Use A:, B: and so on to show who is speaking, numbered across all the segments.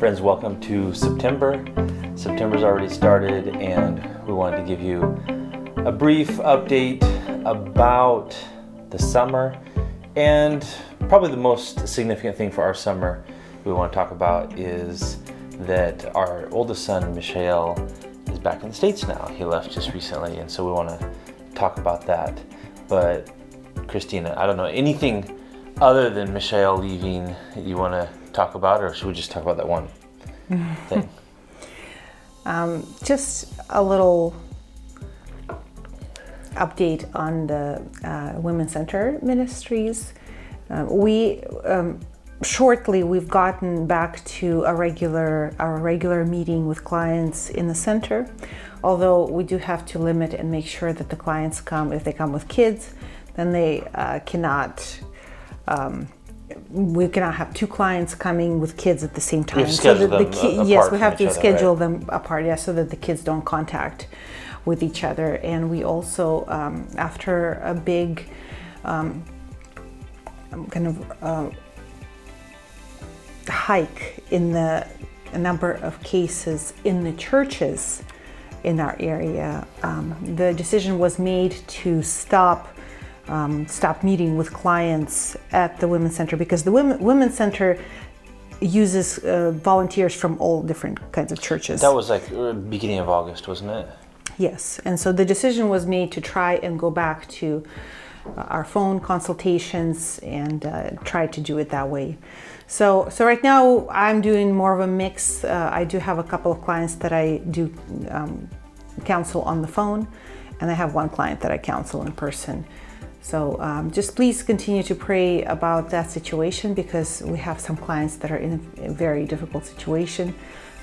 A: Friends, welcome to September. September's already started, and we wanted to give you a brief update about the summer and probably the most significant thing for our summer we want to talk about is that our oldest son, Mishael, is back in the States now. He left just recently, and so we want to talk about that. But, Christina, I don't know anything other than Mishael leaving you want to talk about, or should we just talk about that one thing?
B: Um, just a little update on the uh, Women's Center Ministries. Uh, we um, shortly we've gotten back to a regular our regular meeting with clients in the center although we do have to limit and make sure that the clients come if they come with kids then they uh, cannot um, we cannot have two clients coming with kids at the same time.
A: so that
B: the
A: ki-
B: yes, we have to
A: other,
B: schedule
A: right?
B: them apart, yeah, so that the kids don't contact with each other. And we also, um, after a big um, kind of uh, hike in the number of cases in the churches in our area, um, the decision was made to stop um, stop meeting with clients at the Women's Center because the Women, Women's Center uses uh, volunteers from all different kinds of churches.
A: That was like uh, beginning of August, wasn't it?
B: Yes, and so the decision was made to try and go back to uh, our phone consultations and uh, try to do it that way. So, so right now I'm doing more of a mix. Uh, I do have a couple of clients that I do um, counsel on the phone, and I have one client that I counsel in person. So um, just please continue to pray about that situation because we have some clients that are in a very difficult situation.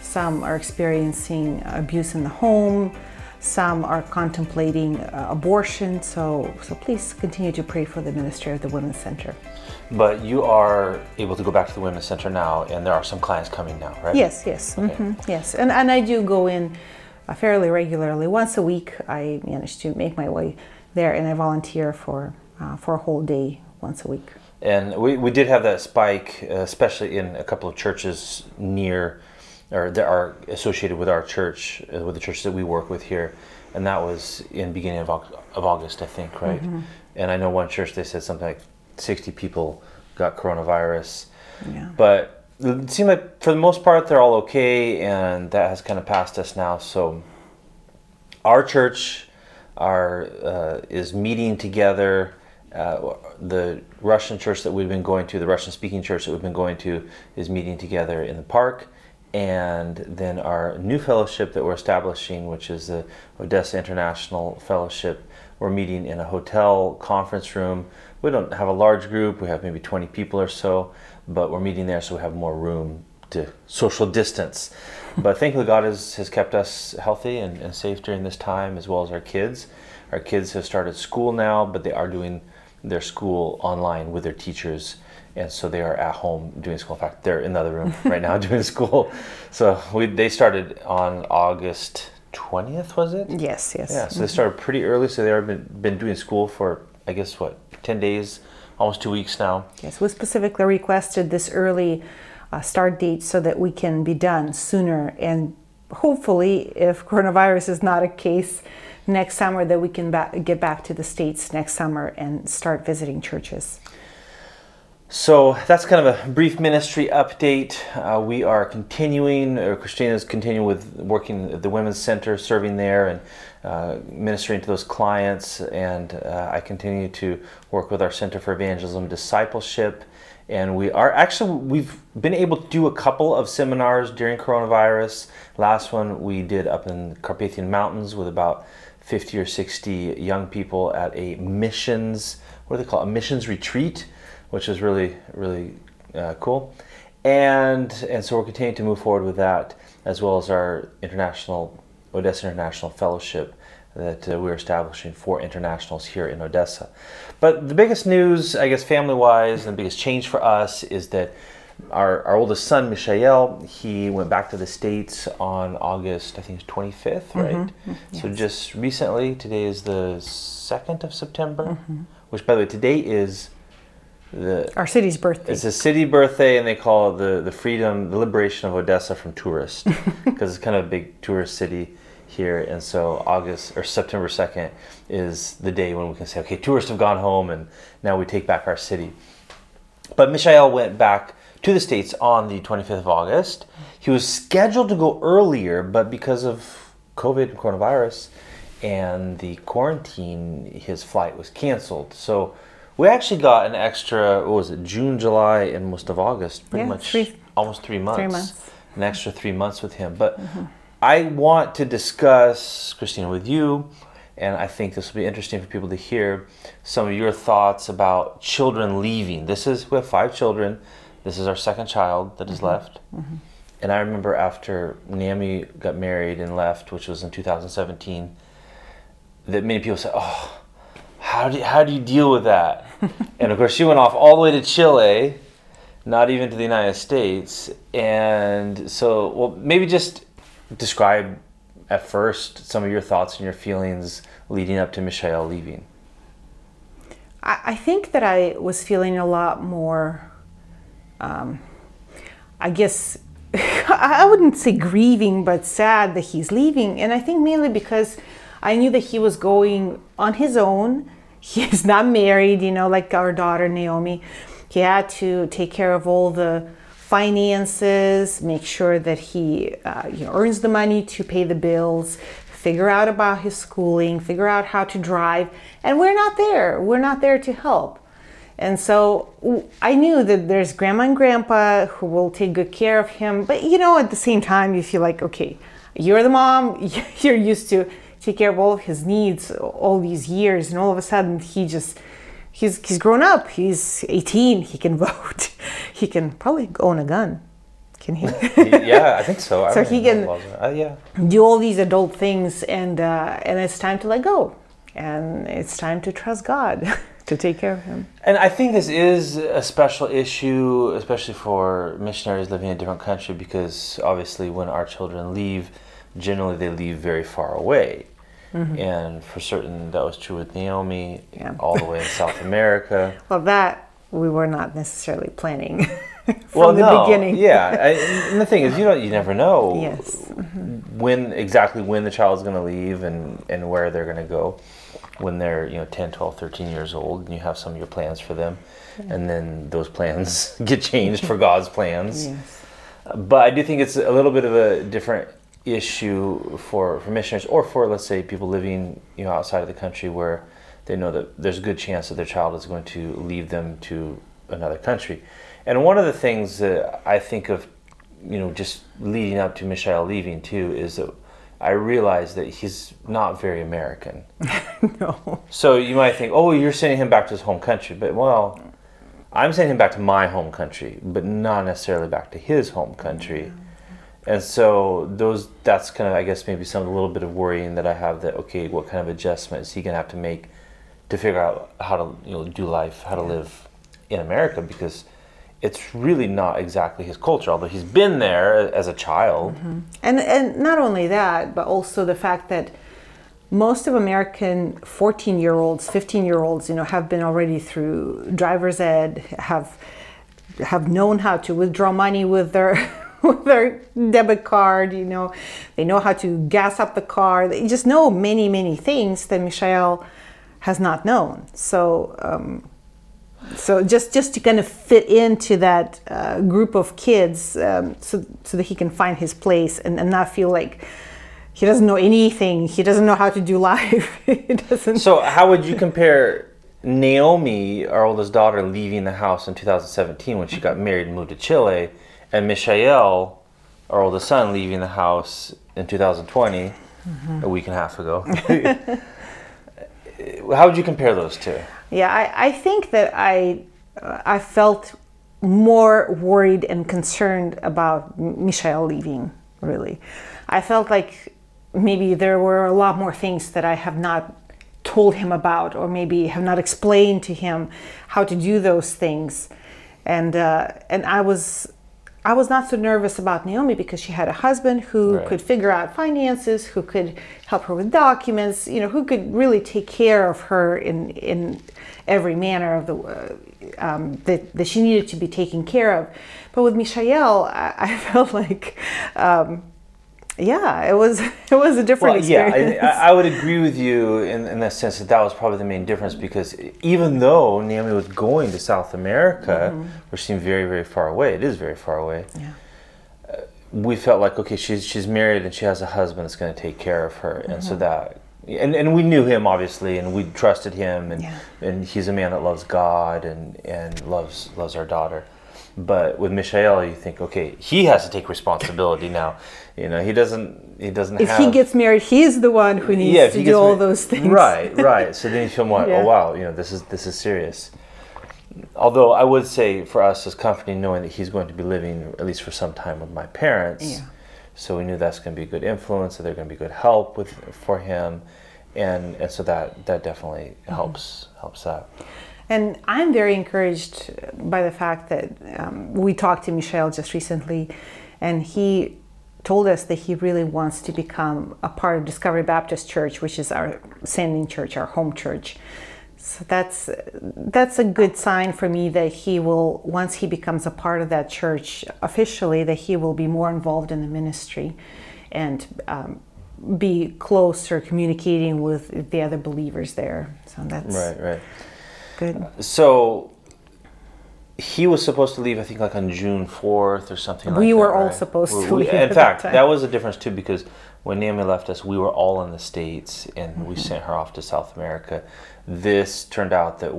B: Some are experiencing abuse in the home. Some are contemplating uh, abortion. So, so please continue to pray for the ministry of the Women's Center.
A: But you are able to go back to the Women's Center now, and there are some clients coming now, right?
B: Yes, yes, hmm yes, and and I do go in uh, fairly regularly. Once a week, I manage to make my way there, and I volunteer for uh, for a whole day once a week.
A: And we, we did have that spike, uh, especially in a couple of churches near, or that are associated with our church, uh, with the churches that we work with here, and that was in beginning of, of August, I think, right? And I know one church they said something like sixty people got coronavirus,
B: Yeah.
A: but it seemed like for the most part they're all okay, and that has kind of passed us now. So our church are uh, is meeting together. Uh, the Russian church that we've been going to, the Russian speaking church that we've been going to, is meeting together in the park. And then our new fellowship that we're establishing, which is the Odessa International Fellowship, we're meeting in a hotel conference room. We don't have a large group, we have maybe 20 people or so, but we're meeting there so we have more room to social distance. But thankfully, God has, has kept us healthy and, and safe during this time, as well as our kids. Our kids have started school now, but they are doing their school online with their teachers. And so they are at home doing school. In fact, they're in the other room right now doing school. So we, they started on August 20th, was it?
B: Yes, yes.
A: Yeah, so they mm-hmm. started pretty early. So they've been, been doing school for, I guess, what, 10 days, almost two weeks now.
B: Yes, we specifically requested this early uh, start date so that we can be done sooner and hopefully, if coronavirus is not a case next summer, that we can ba- get back to the States next summer and start visiting churches.
A: So that's kind of a brief ministry update. Uh, we are continuing, or Christina is continuing with working at the Women's Center, serving there and uh, ministering to those clients. And uh, I continue to work with our Center for Evangelism Discipleship. And we are actually, we've been able to do a couple of seminars during coronavirus. Last one we did up in the Carpathian Mountains with about 50 or 60 young people at a missions, what do they call it? A missions retreat which is really really uh, cool. And and so we're continuing to move forward with that, as well as our international Odessa International Fellowship that uh, we're establishing for internationals here in Odessa. But the biggest news, I guess, family wise, and the biggest change for us is that our, our oldest son, Mishael, he went back to the States on August, I think it's 25th, right? So just recently, today is the 2nd of September, which, by the way, today is the
B: Our city's birthday.
A: it's a city birthday, and they call it the the freedom, the liberation of Odessa from tourists, because it's kind of a big tourist city here. And so August or September second is the day when we can say, okay, tourists have gone home, and now we take back our city. But Mishael went back to the States on the 25th of August. He was scheduled to go earlier, but because of COVID and coronavirus and the quarantine, his flight was canceled. So we actually got an extra, what was it, June, July, and most of August, pretty
B: Yeah,
A: much
B: three-
A: almost three months.
B: three months.
A: An extra three months with him. But mm-hmm. I want to discuss, Christina, with you, and I think this will be interesting for people to hear some of your thoughts about children leaving. This is, we have five children. This is our second child that is mm-hmm. left. Mm-hmm. And I remember after Naomi got married and left, which was in 2017, that many people said, "Oh, how do you, how do you deal with that?" and of course, she went off all the way to Chile, not even to the United States. And so, well, maybe just describe at first some of your thoughts and your feelings leading up to Mishael leaving.
B: I, I think that I was feeling a lot more, um, I guess, I wouldn't say grieving, but sad that he's leaving. And I think mainly because I knew that he was going on his own. He's not married, you know, like our daughter Naomi. He had to take care of all the finances, make sure that he uh, you know, earns the money to pay the bills, figure out about his schooling, figure out how to drive. And we're not there. We're not there to help. And so I knew that there's grandma and grandpa who will take good care of him. But you know, at the same time, you feel like, okay, you're the mom, you're used to take care of all of his needs all these years. And all of a sudden, he just, he's, he's grown up. He's 18. He can vote. He can probably own a gun. Can he?
A: yeah, I think so. I
B: So he can-
A: the laws of- uh, yeah.
B: do all these adult things and uh, and it's time to let go and it's time to trust god to take care of him
A: And I think this is a special issue, especially for missionaries living in a different country, because obviously, when our children leave, generally they leave very far away. And for certain, that was true with Naomi,
B: Yeah.
A: all the way in South America.
B: well that we were not necessarily planning from
A: well,
B: the
A: no,
B: beginning.
A: yeah. I, and the thing is, you don't, you never know
B: Yes. Mm-hmm.
A: when exactly when the child's going to leave and and where they're going to go. When they're you know 10 12 13 years old and you have some of your plans for them. And then those plans get changed for god's plans.
B: Yes.
A: But i do think it's a little bit of a different issue for for missionaries or for let's say people living you know outside of the country where they know that there's a good chance that their child is going to leave them to another country. And one of the things that i think of you know just leading up to Mishael leaving too is that i realized that he's not very american.
B: No.
A: So you might think, oh, you're sending him back to his home country, but well, I'm sending him back to my home country, but not necessarily back to his home country. And so those, that's kind of, I guess, maybe some a little bit of worrying that I have that okay, what kind of adjustment is he gonna have to make to figure out how to you know do life, how to live in America because it's really not exactly his culture. Although he's been there as a child. Mm-hmm.
B: and and not only that but also the fact that most of american 14 year olds 15 year olds you know have been already through driver's ed have have known how to withdraw money with their with their debit card you know they know how to gas up the car they just know many many things that Mishael has not known. So um, so just just to kind of fit into that uh, group of kids um, so, so that he can find his place and, and not feel like he doesn't know anything. He doesn't know how to do life. He doesn't
A: So how would you compare Naomi, our oldest daughter, leaving the house in 2017 when she got married and moved to Chile, and Mishael, our oldest son, leaving the house in 2020, a week and a half ago? how would you compare those two?
B: Yeah, I, I think that I uh, I felt more worried and concerned about Mishael leaving. Really, I felt like maybe there were a lot more things that I have not told him about, or maybe have not explained to him how to do those things, and uh, and I was I was not so nervous about Naomi because she had a husband who
A: Right.
B: could figure out finances, who could help her with documents, you know, who could really take care of her in in every manner of the uh, um, that that she needed to be taken care of. But with Mishael, I, I felt like. Um, yeah, it was it was a different
A: Well, yeah,
B: experience.
A: I, I I would agree with you in, in the sense that that was probably the main difference because even though Naomi was going to South America, which seemed very, very far away, it is very far away.
B: Mm-hmm. Yeah.
A: we felt like okay she's she's married and she has a husband that's going to take care of her and
B: Mm-hmm.
A: so that and, and we knew him obviously and we trusted him and
B: Yeah.
A: and he's a man that loves God and and loves loves our daughter but with Mishael you think okay he has to take responsibility now you know he doesn't he doesn't
B: if
A: have
B: he gets married, he's the one who needs
A: if
B: to do all
A: ma-
B: those things.
A: right right so then you feel more
B: Yeah.
A: oh wow you know this is this is serious although I would say for us it's comforting knowing that he's going to be living at least for some time with my parents
B: Yeah.
A: so we knew that's going to be a good influence that they're going to be good help with for him and and so that that definitely
B: Mm-hmm.
A: helps helps out
B: And I'm very encouraged by the fact that um, we talked to Mishael just recently, and he told us that he really wants to become a part of Discovery Baptist Church, which is our sending church, our home church. So that's that's a good sign for me that he will once he becomes a part of that church officially that he will be more involved in the ministry and um, be closer communicating with the other believers there. So that's
A: right right
B: good.
A: so he was supposed to leave i think like on june 4th or something like that.
B: We
A: that
B: were all
A: right?
B: supposed to
A: We-
B: leave
A: in
B: that
A: fact
B: time.
A: that was a difference too because when naomi left us we were all in the states and we
B: Mm-hmm.
A: sent her off to south america this turned out that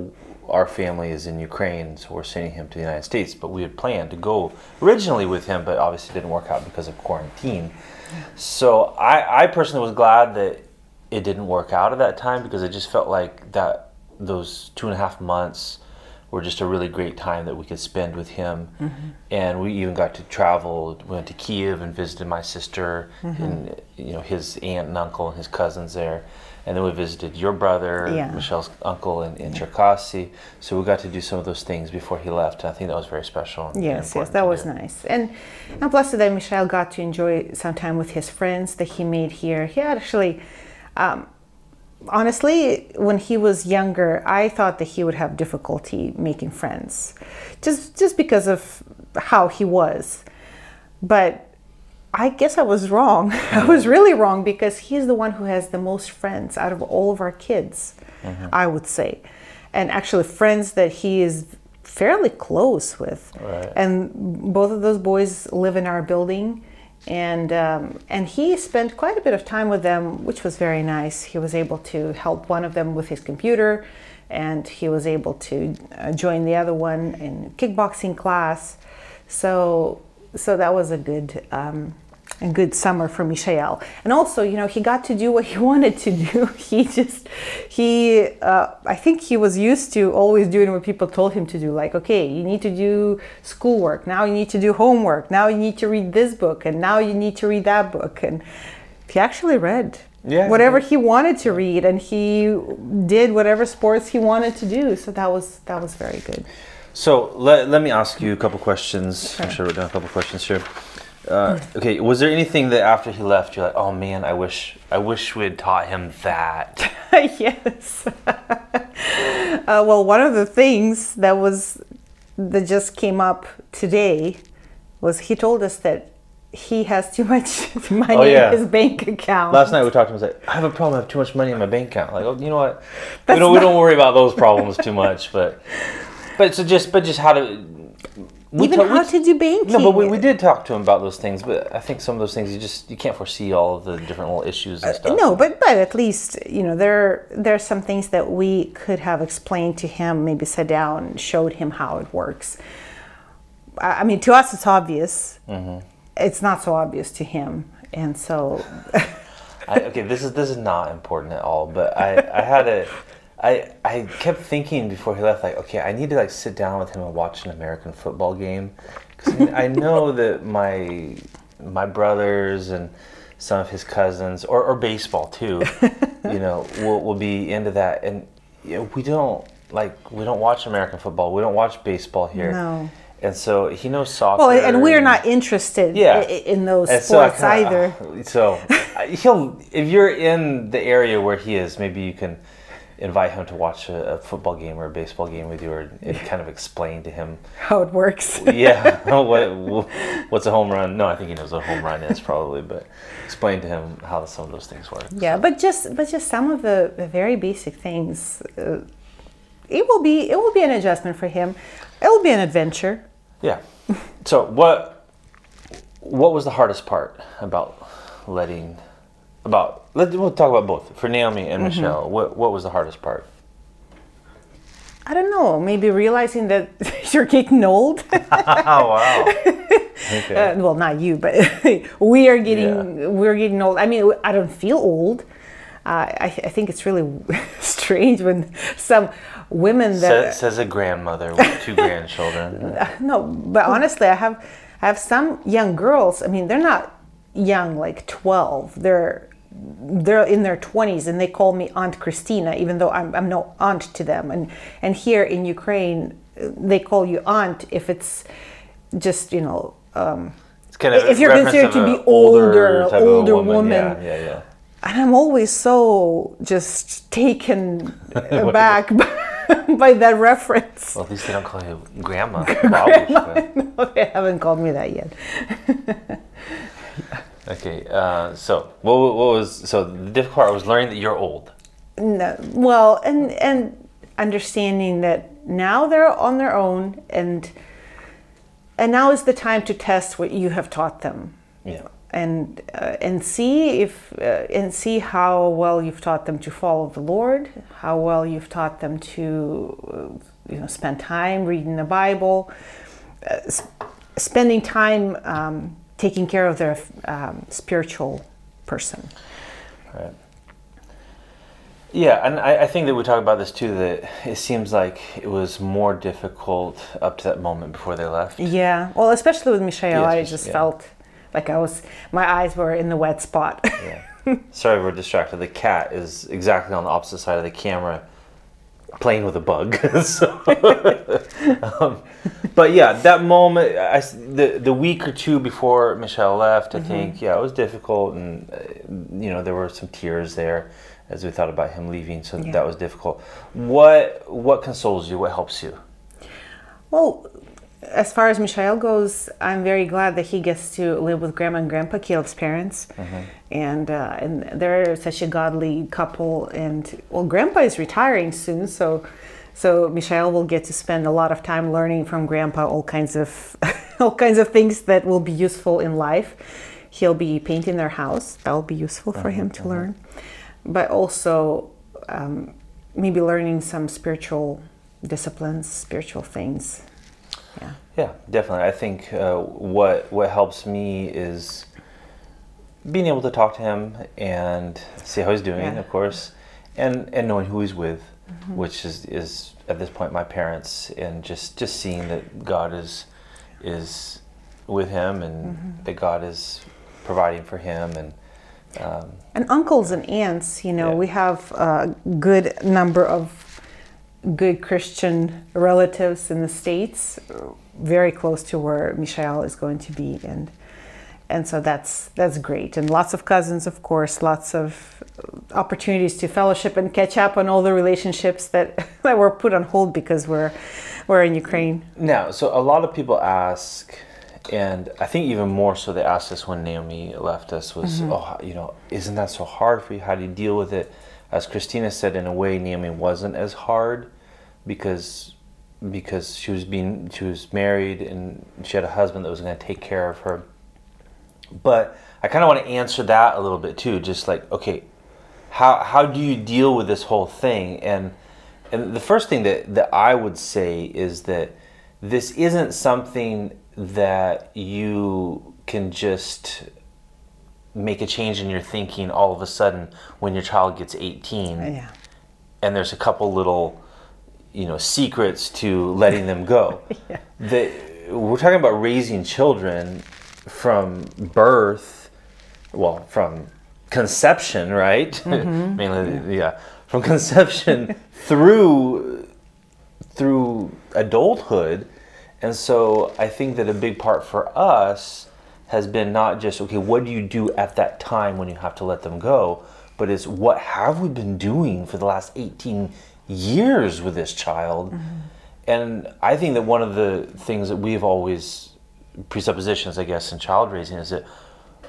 A: our family is in ukraine so we're sending him to the united states but we had planned to go originally with him but obviously didn't work out because of quarantine so I, I personally was glad that it didn't work out at that time because it just felt like that those two and a half months were just a really great time that we could spend with him. And we even got to travel. We went to Kiev and visited my sister and you know his aunt and uncle and his cousins there. And then we visited your brother,
B: Yeah.
A: Mishael's uncle in, in Cherkasy. So we got to do some of those things before he left. And I think that was very special. and
B: Yes, yes, that was
A: do.
B: nice. And I'm blessed that Mishael got to enjoy some time with his friends that he made here. He actually, um, honestly, when he was younger, I thought that he would have difficulty making friends, just just because of how he was. But I guess I was wrong. I was really wrong because he's the one who has the most friends out of all of our kids, mm-hmm. I would say. And actually, friends that he is fairly close with.
A: Right.
B: And both of those boys live in our building. And, um, and he spent quite a bit of time with them, which was very nice. He was able to help one of them with his computer, and he was able to uh, join the other one in kickboxing class. So so that was a good um, a good summer for Mishael. And also, you know, he got to do what he wanted to do. He just he uh, I think he was used to always doing what people told him to do. Like, okay, you need to do schoolwork. Now you need to do homework. Now you need to read this book, and now you need to read that book. And he actually read.
A: Yeah,
B: whatever
A: he
B: wanted to read and he did whatever sports he wanted to do so that was that was very good
A: So let, let me ask you a couple questions.
B: Sure.
A: I should have written down a couple questions here. Uh, okay, was there anything that after he left you're like, oh man, I wish I wish we had taught him that?
B: yes. uh, well, one of the things that was that just came up today was he told us that he has too much money
A: Oh, yeah.
B: in his bank account.
A: Last night we talked to him. I was like, I have a problem. I have too much money in my bank account. Like, oh, you know what? We don't we don't worry about those problems too much. But but so just but just how to we
B: Even
A: ta- we
B: how
A: t-
B: to do banking.
A: No, but we, we did talk to him about those things. But I think some of those things you just you can't foresee all of the different little issues and stuff.
B: Uh, No, but but at least you know there there are some things that we could have explained to him, maybe sat down and showed him how it works. I I mean, to us it's obvious.
A: Mm-hmm.
B: It's not so obvious to him, and so
A: I, okay, this is this is not important at all. But I I had a I I kept thinking before he left, like, okay, I need to like sit down with him and watch an American football game because I know that my my brothers and some of his cousins or, or baseball too, you know, will will be into that, and you know, we don't like we don't watch American football. We don't watch baseball here.
B: No.
A: and so he knows soccer.
B: Well, and we're not interested
A: Yeah.
B: in those
A: And so
B: sports
A: kinda-
B: either.
A: So uh, he'll, if you're in the area where he is, maybe you can invite him to watch a, a football game or a baseball game with you, or and kind of explain to him,
B: How it works.
A: yeah, what what's a home run? No, I think he knows what a home run is probably, but explain to him how some of those things work.
B: Yeah, but just but just some of the, the very basic things. Uh, it will be it will be an adjustment for him. It will be an adventure.
A: Yeah. So what what was the hardest part about letting about let we'll talk about both for Naomi
B: Mm-hmm.
A: and Mishael. What what was the hardest part?
B: I don't know. Maybe realizing that you're getting old.
A: oh wow. Okay.
B: Uh, well, not you, but we are getting we're getting old. I mean, I don't feel old. Uh, I, I think it's really strange when some women that
A: Sa- says a grandmother with two grandchildren.
B: no, but honestly, I have I have some young girls. I mean, they're not young, like twelve. They're they're in their twenties, and they call me Aunt Christina, even though I'm I'm no aunt to them. And and here in Ukraine, they call you aunt if it's just you know. Um,
A: It's kind of
B: If you're considered to be older-
A: a
B: older
A: Yeah,
B: woman.
A: yeah, yeah.
B: and I'm always so just taken aback by, that reference.
A: Well, at least they don't call you grandma. Babushka.
B: No, they haven't called me that yet.
A: Okay. Uh, so what, what was so the difficult part was learning that you're old.
B: No, well, and and understanding that now they're on their own, and and now is the time to test what you have taught them,
A: Yeah.
B: and uh, and see if uh, and see how well you've taught them to follow the Lord, how well you've taught them to uh, you know spend time reading the Bible, uh, s- spending time um, taking care of their um, spiritual person.
A: Right. Yeah, and I, I think that we talk about this too. That it seems like it was more difficult up to that moment before they left.
B: Yeah, well, especially with Mishael,
A: Yeah,
B: I just
A: yeah.
B: felt like I was, my eyes were in the wet spot.
A: Yeah. Sorry, we're distracted. The cat is exactly on the opposite side of the camera, playing with a bug. so, um, but yeah, that moment, I the the week or two before Mishael left, I think, yeah, it was difficult, and uh, you know there were some tears there as we thought about him leaving. So
B: Yeah.
A: that was difficult. What what consoles you? What helps you?
B: well, as far as Mishael goes, I'm very glad that he gets to live with Grandma and Grandpa, Caleb's parents, and uh, and they're such a godly couple. And well, Grandpa is retiring soon, so so Mishael will get to spend a lot of time learning from Grandpa all kinds of all kinds of things that will be useful in life. He'll be painting their house. That will be useful for him to learn, but also um, maybe learning some spiritual disciplines, spiritual things. Yeah.
A: Yeah, definitely. I think uh, what what helps me is being able to talk to him and see how he's doing,
B: Yeah.
A: of course, and and knowing who he's with, which is is at this point my parents, and just just seeing that God is is with him and that God is providing for him and um,
B: And uncles and aunts, you know,
A: Yeah.
B: we have a good number of good Christian relatives in the States, very close to where Mishael is going to be. And and so that's that's great. And lots of cousins, of course, lots of opportunities to fellowship and catch up on all the relationships that, that were put on hold because we're we're in Ukraine.
A: Now, so a lot of people ask, and I think even more so they asked us when Naomi left us was, mm-hmm. oh, you know, isn't that so hard for you? How do you deal with it? As Christina said, in a way, Naomi wasn't as hard because because she was being she was married and she had a husband that was going to take care of her. But I kind of want to answer that a little bit too, just like okay, how how do you deal with this whole thing and and the first thing that that I would say is that this isn't something that you can just make a change in your thinking all of a sudden when your child gets 18
B: Yeah.
A: and there's a couple little you know secrets to letting them go.
B: Yeah.
A: the, we're talking about raising children from birth well from conception right? Mm-hmm. Mainly yeah. From conception through through adulthood. And so I think that a big part for us has been not just, okay, what do you do at that time when you have to let them go, but it's what have we been doing for the last 18 years with this child? And I think that one of the things that we've always, presuppositions, I guess, in child raising is that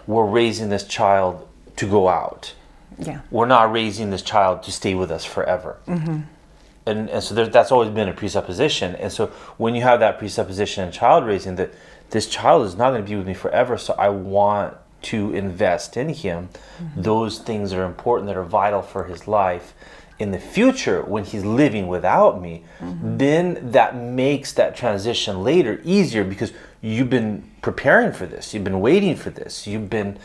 A: we're raising this child to go out.
B: Yeah.
A: We're not raising this child to stay with us forever. mm-hmm. And, and so there, that's always been a presupposition. And so when you have that presupposition in child raising, that this child is not going to be with me forever, so I want to invest in him. Mm-hmm. Those things that are important, that are vital for his life in the future when he's living without me, mm-hmm. then that makes that transition later easier because you've been preparing for this, you've been waiting for this, you've been,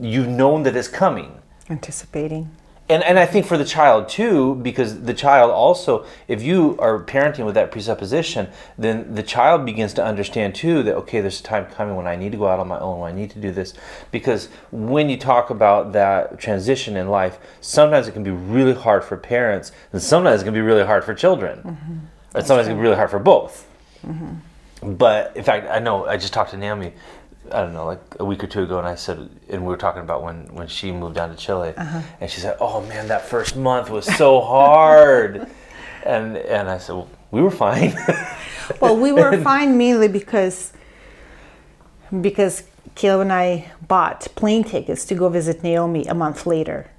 A: you've known that it's coming.
B: Anticipating.
A: And and I think for the child too, because the child also, if you are parenting with that presupposition, then the child begins to understand too that okay, there's a time coming when I need to go out on my own, when I need to do this, because when you talk about that transition in life, sometimes it can be really hard for parents, and sometimes it can be really hard for children, mm-hmm. or sometimes it can be really hard for both. Mm-hmm. But in fact, I know I just talked to Naomi. I don't know, like a week or two ago, and I said, and we were talking about when when she moved down to Chile, uh-huh. and she said, "Oh man, that first month was so hard," and and I said, well, "We were fine."
B: Well, we were fine mainly because because Caleb and I bought plane tickets to go visit Naomi a month later.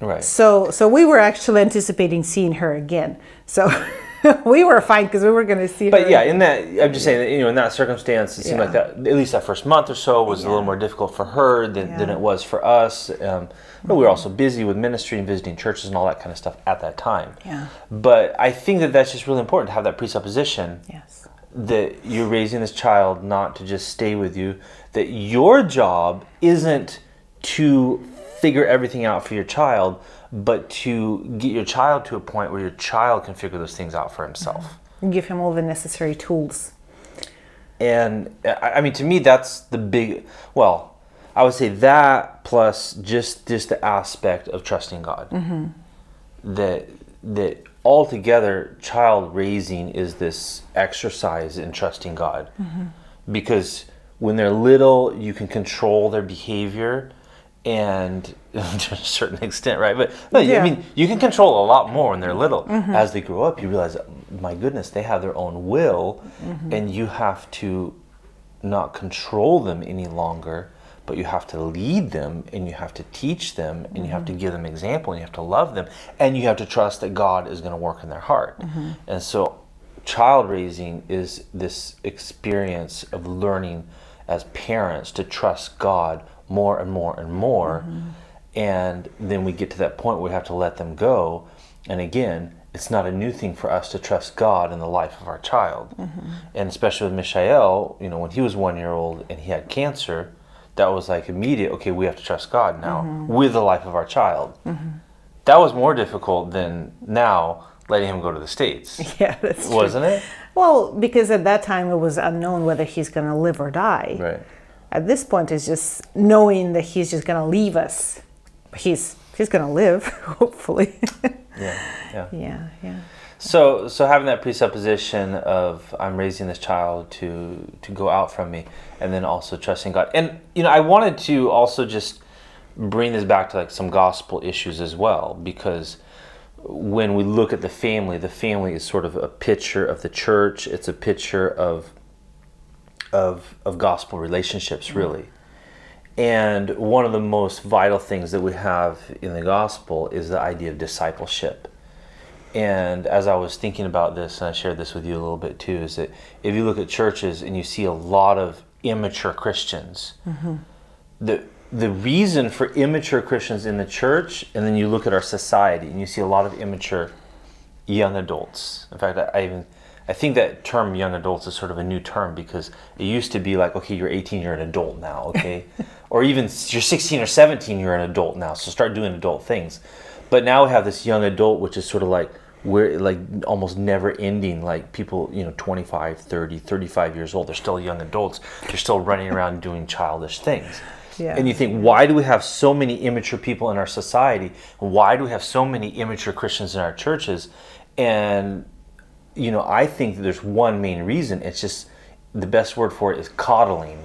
A: right.
B: So so we were actually anticipating seeing her again. So we were fine because we were going to see her.
A: But yeah, in that, I'm just saying that you know, in that circumstance, it seemed like that at least that first month or so was a little more difficult for her than, than it was for us. Um, but we were also busy with ministry and visiting churches and all that kind of stuff at that time.
B: Yeah.
A: But I think that that's just really important to have that presupposition
B: Yes.
A: that you're raising this child not to just stay with you, that your job isn't to figure everything out for your child, but to get your child to a point where your child can figure those things out for himself.
B: Give him all the necessary tools.
A: And I mean, to me, that's the big, well, I would say that plus just just the aspect of trusting God. Mm-hmm. That that altogether, child raising is this exercise in trusting God, mm-hmm. because when they're little, you can control their behavior, and to a certain extent, right? But no,
B: Yeah.
A: I mean, you can control a lot more when they're mm-hmm. little. Mm-hmm. As they grow up, you realize, my goodness, they have their own will, mm-hmm. and you have to not control them any longer, but you have to lead them and you have to teach them and you have to give them example and you have to love them and you have to trust that God is going to work in their heart. And so child raising is this experience of learning as parents to trust God more and more and more. And then we get to that point where we have to let them go. And again, it's not a new thing for us to trust God in the life of our child. Mm-hmm. And especially with Mishael, you know, when he was one year old and he had cancer, that was like immediate, okay, we have to trust God now mm-hmm. with the life of our child. Mm-hmm. That was more difficult than now letting him go to the States,
B: Yeah, that's true.
A: wasn't it?
B: Well, because at that time it was unknown whether he's going to live or die.
A: Right.
B: At this point, it's just knowing that he's just going to leave us. He's he's going to live, hopefully.
A: Yeah. Yeah.
B: yeah, yeah.
A: So, so having that presupposition of I'm raising this child to to go out from me, and then also trusting God, and you know, I wanted to also just bring this back to like some gospel issues as well, because when we look at the family, the family is sort of a picture of the church. It's a picture of of of gospel relationships, really. And one of the most vital things that we have in the gospel is the idea of discipleship. And as I was thinking about this, and I shared this with you a little bit too, is that if you look at churches and you see a lot of immature Christians, mm-hmm. the the reason for immature Christians in the church, and then you look at our society and you see a lot of immature young adults. In fact, I, I even I think that term young adults is sort of a new term because it used to be like, okay, you're 18, you're an adult now, okay? or even you're 16 or 17, you're an adult now, so start doing adult things. But now we have this young adult, which is sort of like we're like almost never ending like people you know 25 30 35 years old they're still young adults they're still running around doing childish things
B: Yeah.
A: and you think why do we have so many immature people in our society why do we have so many immature christians in our churches and you know i think there's one main reason it's just the best word for it is coddling.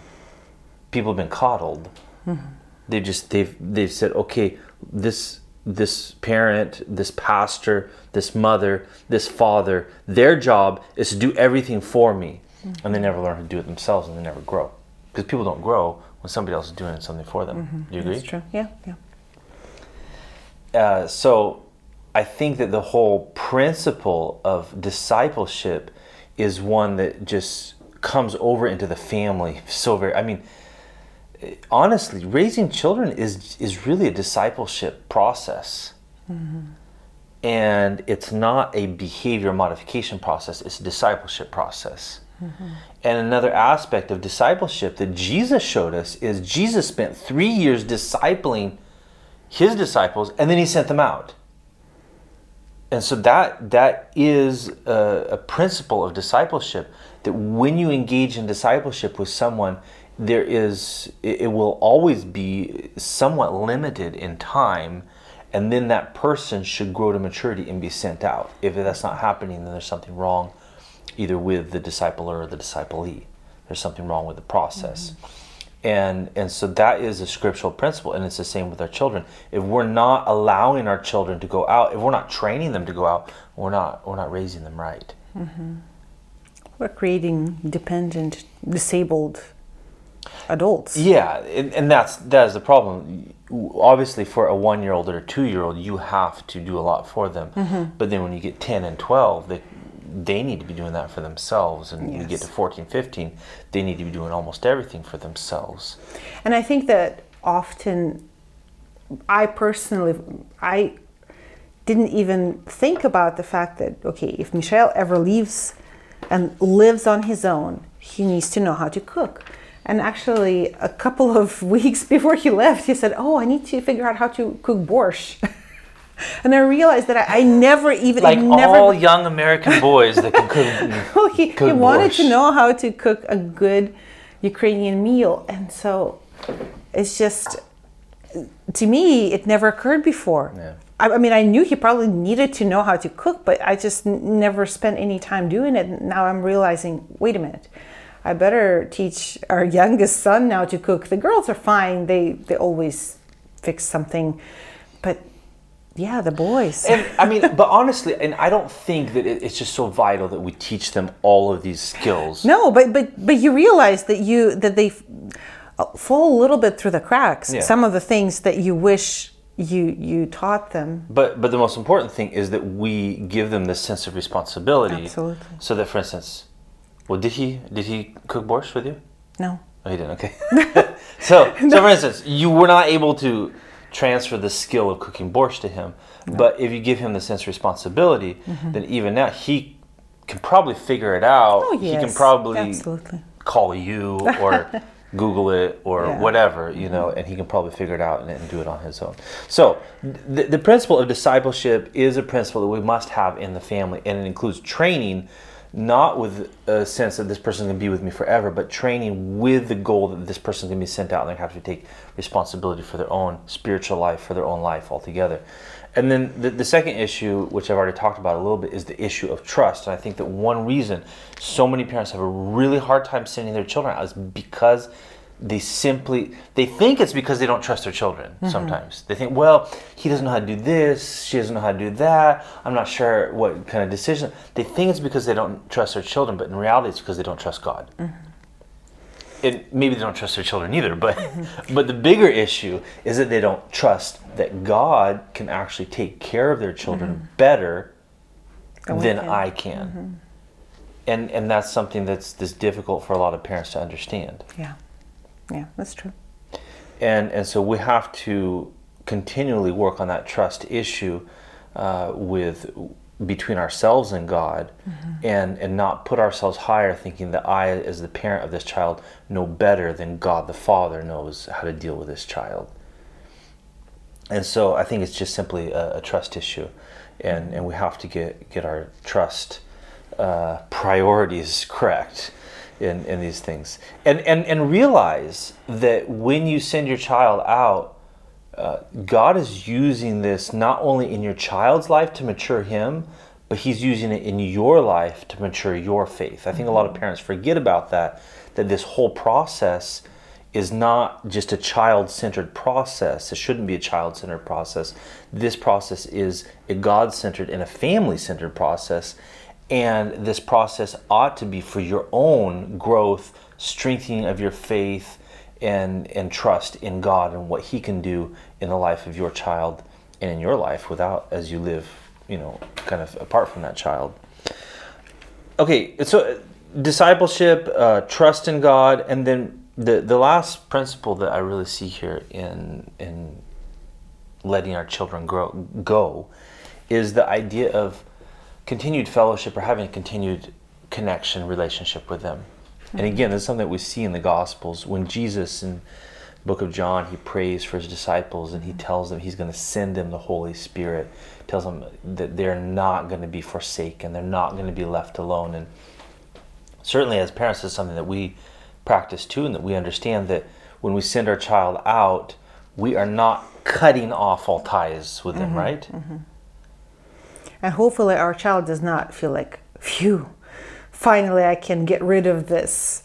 A: People have been coddled. Mm-hmm. They just they've they've said, okay, this this parent, this pastor, this mother, this father, their job is to do everything for me, mm-hmm. and they never learn how to do it themselves, and they never grow because people don't grow when somebody else is doing something for them. Mm-hmm. Do you agree?
B: That's true. Yeah, yeah.
A: Uh, so I think that the whole principle of discipleship is one that just comes over into the family so very I mean honestly raising children is is really a discipleship process. Mm-hmm. And it's not a behavior modification process it's a discipleship process. Mm-hmm. And another aspect of discipleship that jesus showed us is jesus spent three years discipling his disciples and then he sent them out and so that that is a, a principle of discipleship that when you engage in discipleship with someone there is it, it will always be somewhat limited in time and then that person should grow to maturity and be sent out. If that's not happening then there's something wrong either with the discipler or the disciplee. There's something wrong with the process mm-hmm. And and so that is a scriptural principle and it's the same with our children. If we're not allowing our children to go out if we're not training them to go out we're not we're not raising them right. Mm-hmm.
B: We're creating dependent, disabled adults.
A: yeah and, and that's that is the problem. Obviously for a one year old or a two year old you have to do a lot for them. Mm-hmm. But then when you get 10 and 12 they they need to be doing that for themselves and you get to 14 15 they need to be doing almost everything for themselves
B: And I think that often, I personally, I didn't even think about the fact that, okay, if Mishael ever leaves and lives on his own, he needs to know how to cook. And actually, a couple of weeks before he left, he said, Oh, I need to figure out how to cook borscht. and I realized that I, I never even,
A: like
B: I never,
A: all young american boys that can cook
B: well, he, he wanted to know how to cook a good Ukrainian meal. And so it's just, to me, it never occurred before.
A: Yeah.
B: I, I mean, I knew he probably needed to know how to cook, but I just n- never spent any time doing it. Now I'm realizing, wait a minute. I better teach our youngest son now to cook. The girls are fine. They they always fix something. But yeah, the boys.
A: And I mean, but honestly, and I don't think that it, it's just so vital that we teach them all of these skills.
B: No, but but but you realize that you that they uh, fall a little bit through the cracks.
A: Yeah.
B: Some of the things that you wish you you taught them.
A: But but the most important thing is that we give them this sense of responsibility.
B: Absolutely.
A: So that, for instance, well, did he did he cook borscht with you?
B: No.
A: Oh, he didn't. Okay. so so for instance, you were not able to transfer the skill of cooking borscht to him, but if you give him the sense of responsibility, mm-hmm. then even now he can probably figure it out.
B: Oh
A: He can probably
B: absolutely.
A: call you or Google it or
B: Yeah.
A: whatever, you know, and he can probably figure it out and, and do it on his own. So, the, the principle of discipleship is a principle that we must have in the family, and it includes training, not with a sense that this person can be with me forever, but training with the goal that this person can be sent out and they have to take responsibility for their own spiritual life, for their own life altogether. And then the, the second issue, which I've already talked about a little bit, is the issue of trust. And I think that one reason so many parents have a really hard time sending their children out is because they simply they think it's because they don't trust their children mm-hmm. sometimes. They think well he doesn't know how to do this she doesn't know how to do that i'm not sure what kind of decision. They think it's because they don't trust their children but in reality it's because they don't trust god. Mm-hmm. And maybe they don't trust their children either but but the bigger issue is that they don't trust that god can actually take care of their children mm-hmm. better
B: Than can.
A: i can. And and that's something that's that's difficult for a lot of parents to understand.
B: Yeah. Yeah, that's true.
A: and and so we have to continually work on that trust issue uh, with between ourselves and God, and and not put ourselves higher, thinking that I, as the parent of this child, know better than God the Father knows how to deal with this child. And so I think it's just simply a, a trust issue, and and we have to get get our trust uh, priorities correct in, in these things and, and and realize that when you send your child out uh, god is using this not only in your child's life to mature him but He's using it in your life to mature your faith. I think a lot of parents forget about that, that this whole process is not just a child centered process. It shouldn't be a child centered process. This process is a God centered and a family centered process. And this process ought to be for your own growth, strengthening of your faith, and, and trust in God and what He can do in the life of your child and in your life without as you live, you know, kind of apart from that child. Okay, so discipleship, uh, trust in God, and then the the last principle that I really see here in in letting our children grow go is the idea of continued fellowship or having a continued connection relationship with them. Mm-hmm. And again, this is something that we see in the Gospels when Jesus in book of John he prays for his disciples and he tells them he's going to send them the Holy Spirit, tells them that they're not going to be forsaken, they're not going to be left alone and certainly as parents is something that we practice too, and that we understand that when we send our child out, we are not cutting off all ties with them, mm-hmm, right? Mm-hmm.
B: And hopefully, our child does not feel like, phew, finally I can get rid of this,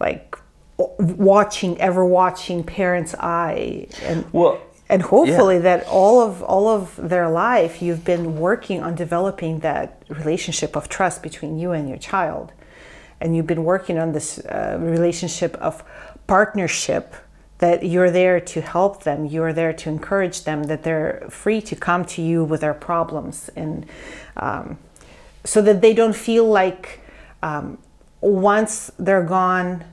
B: like watching, ever watching parent's eye. And, well, and hopefully yeah. that all of all of their life you've been working on developing that relationship of trust between you and your child and you've been working on this uh, relationship of partnership that you're there to help them you're there to encourage them that they're free to come to you with their problems and um, so that they don't feel like um, once they're gone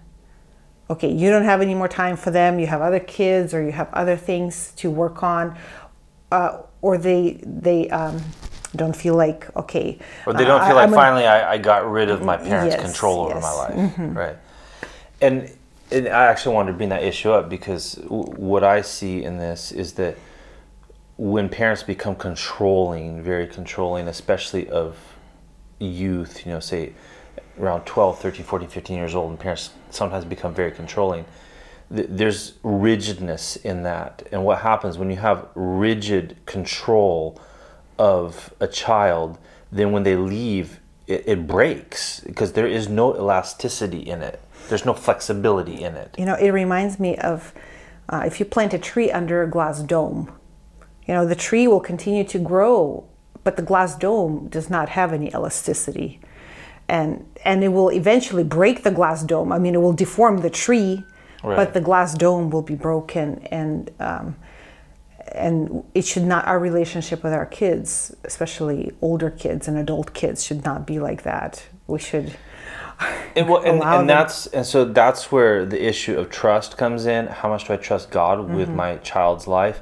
B: okay you don't have any more time for them you have other kids or you have other things to work on uh, or they they um, don't feel like okay
A: or they don't feel uh, like finally I, I, got rid of my parents yes, control over yes. my life mm-hmm. right and, and i actually wanted to bring that issue up because w- what i see in this is that when parents become controlling very controlling especially of youth you know say around 12 13 14 15 years old and parents sometimes become very controlling there's rigidness in that and what happens when you have rigid control of a child, then when they leave, it, it breaks because there is no elasticity in it. There's no flexibility in it.
B: You know, it reminds me of uh, if you plant a tree under a glass dome, you know, the tree will continue to grow, but the glass dome does not have any elasticity. And, and it will eventually break the glass dome. I mean, it will deform the tree, right. but the glass dome will be broken. And um, and it should not our relationship with our kids especially older kids and adult kids should not be like that we should
A: and, well, and, and that's and so that's where the issue of trust comes in. How much do i trust god mm-hmm. with my child's life?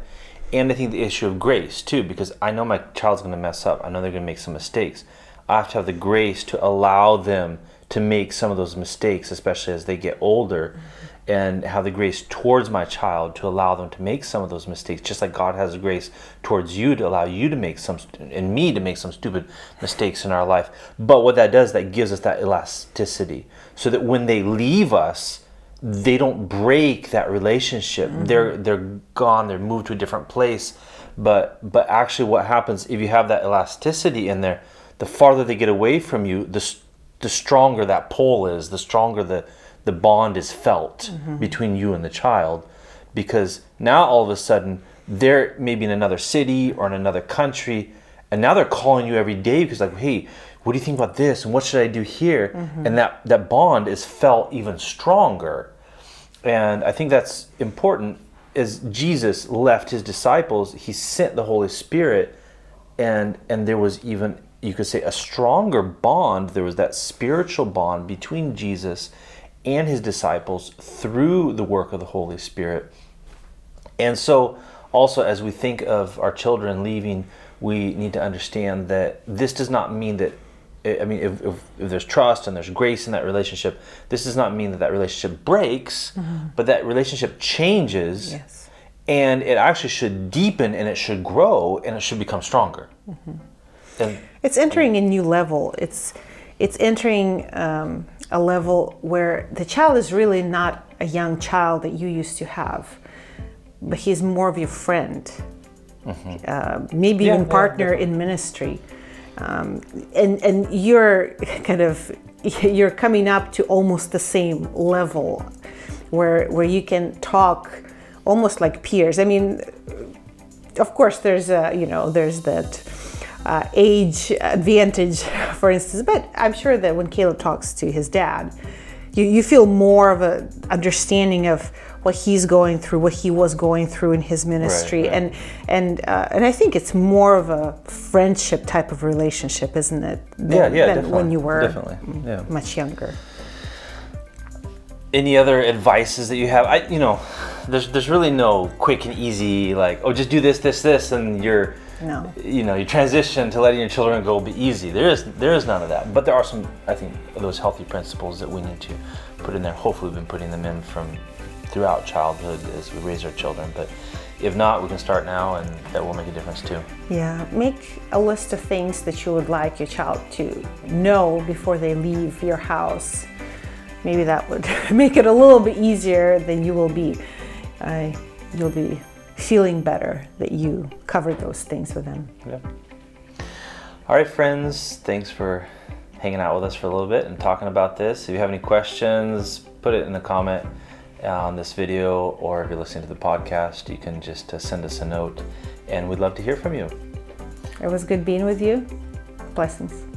A: And i think the issue of grace too because i know my child's going to mess up. I know they're going to make some mistakes. I have to have the grace to allow them to make some of those mistakes especially as they get older. Mm-hmm and have the grace towards my child to allow them to make some of those mistakes, just like God has the grace towards you to allow you to make some, and me to make some stupid mistakes in our life. But what that does, that gives us that elasticity, so that when they leave us, they don't break that relationship. Mm-hmm. They're they're gone. They're moved to a different place. But but actually, what happens if you have that elasticity in there? The farther they get away from you, the the stronger that pull is. The stronger the the bond is felt mm-hmm. between you and the child because now all of a sudden they're maybe in another city or in another country and now they're calling you every day because like hey what do you think about this and what should i do here mm-hmm. and that that bond is felt even stronger and i think that's important as jesus left his disciples he sent the holy spirit and and there was even you could say a stronger bond there was that spiritual bond between jesus and his disciples through the work of the Holy Spirit. And so, also, as we think of our children leaving, we need to understand that this does not mean that I mean, if, if, if, there's trust and there's grace in that relationship, this does not mean that that relationship breaks, mm-hmm. but that relationship changes. Yes. And it actually should deepen and it should grow and it should become stronger. Mm-hmm.
B: And, it's entering a new level. It's it's entering um, a level where the child is really not a young child that you used to have, but he's more of your friend, mm-hmm. uh, maybe yeah, even partner yeah, in ministry. um, and and you're kind of you're coming up to almost the same level where where you can talk almost like peers i mean of course there's a you know there's that uh, age advantage for instance but i'm sure that when caleb talks to his dad you, you feel more of a understanding of what he's going through, what he was going through in his ministry,
A: Right, right.
B: and and uh, and I think it's more of a friendship type of relationship, isn't it? Than,
A: Yeah, yeah,
B: than
A: definitely.
B: when you were
A: definitely. Yeah.
B: much younger.
A: Any other advices that you have? I, you know, there's there's really no quick and easy like, oh, just do this, this, this, and you're,
B: No.
A: you know, your transition to letting your children go be easy. There is there is none of that. But there are some, I think, those healthy principles that we need to put in there. Hopefully, we've been putting them in from throughout childhood as we raise our children. But if not, we can start now, and that will make a difference too.
B: Yeah, make a list of things that you would like your child to know before they leave your house. Maybe that would make it a little bit easier. Then you will be, uh, you'll be feeling better that you covered those things with them.
A: Yeah. All right, friends. Thanks for hanging out with us for a little bit and talking about this. If you have any questions, put it in the comment on this video, or if you're listening to the podcast, you can just uh, send us a note, and we'd love to hear from you.
B: It was good being with you. Blessings.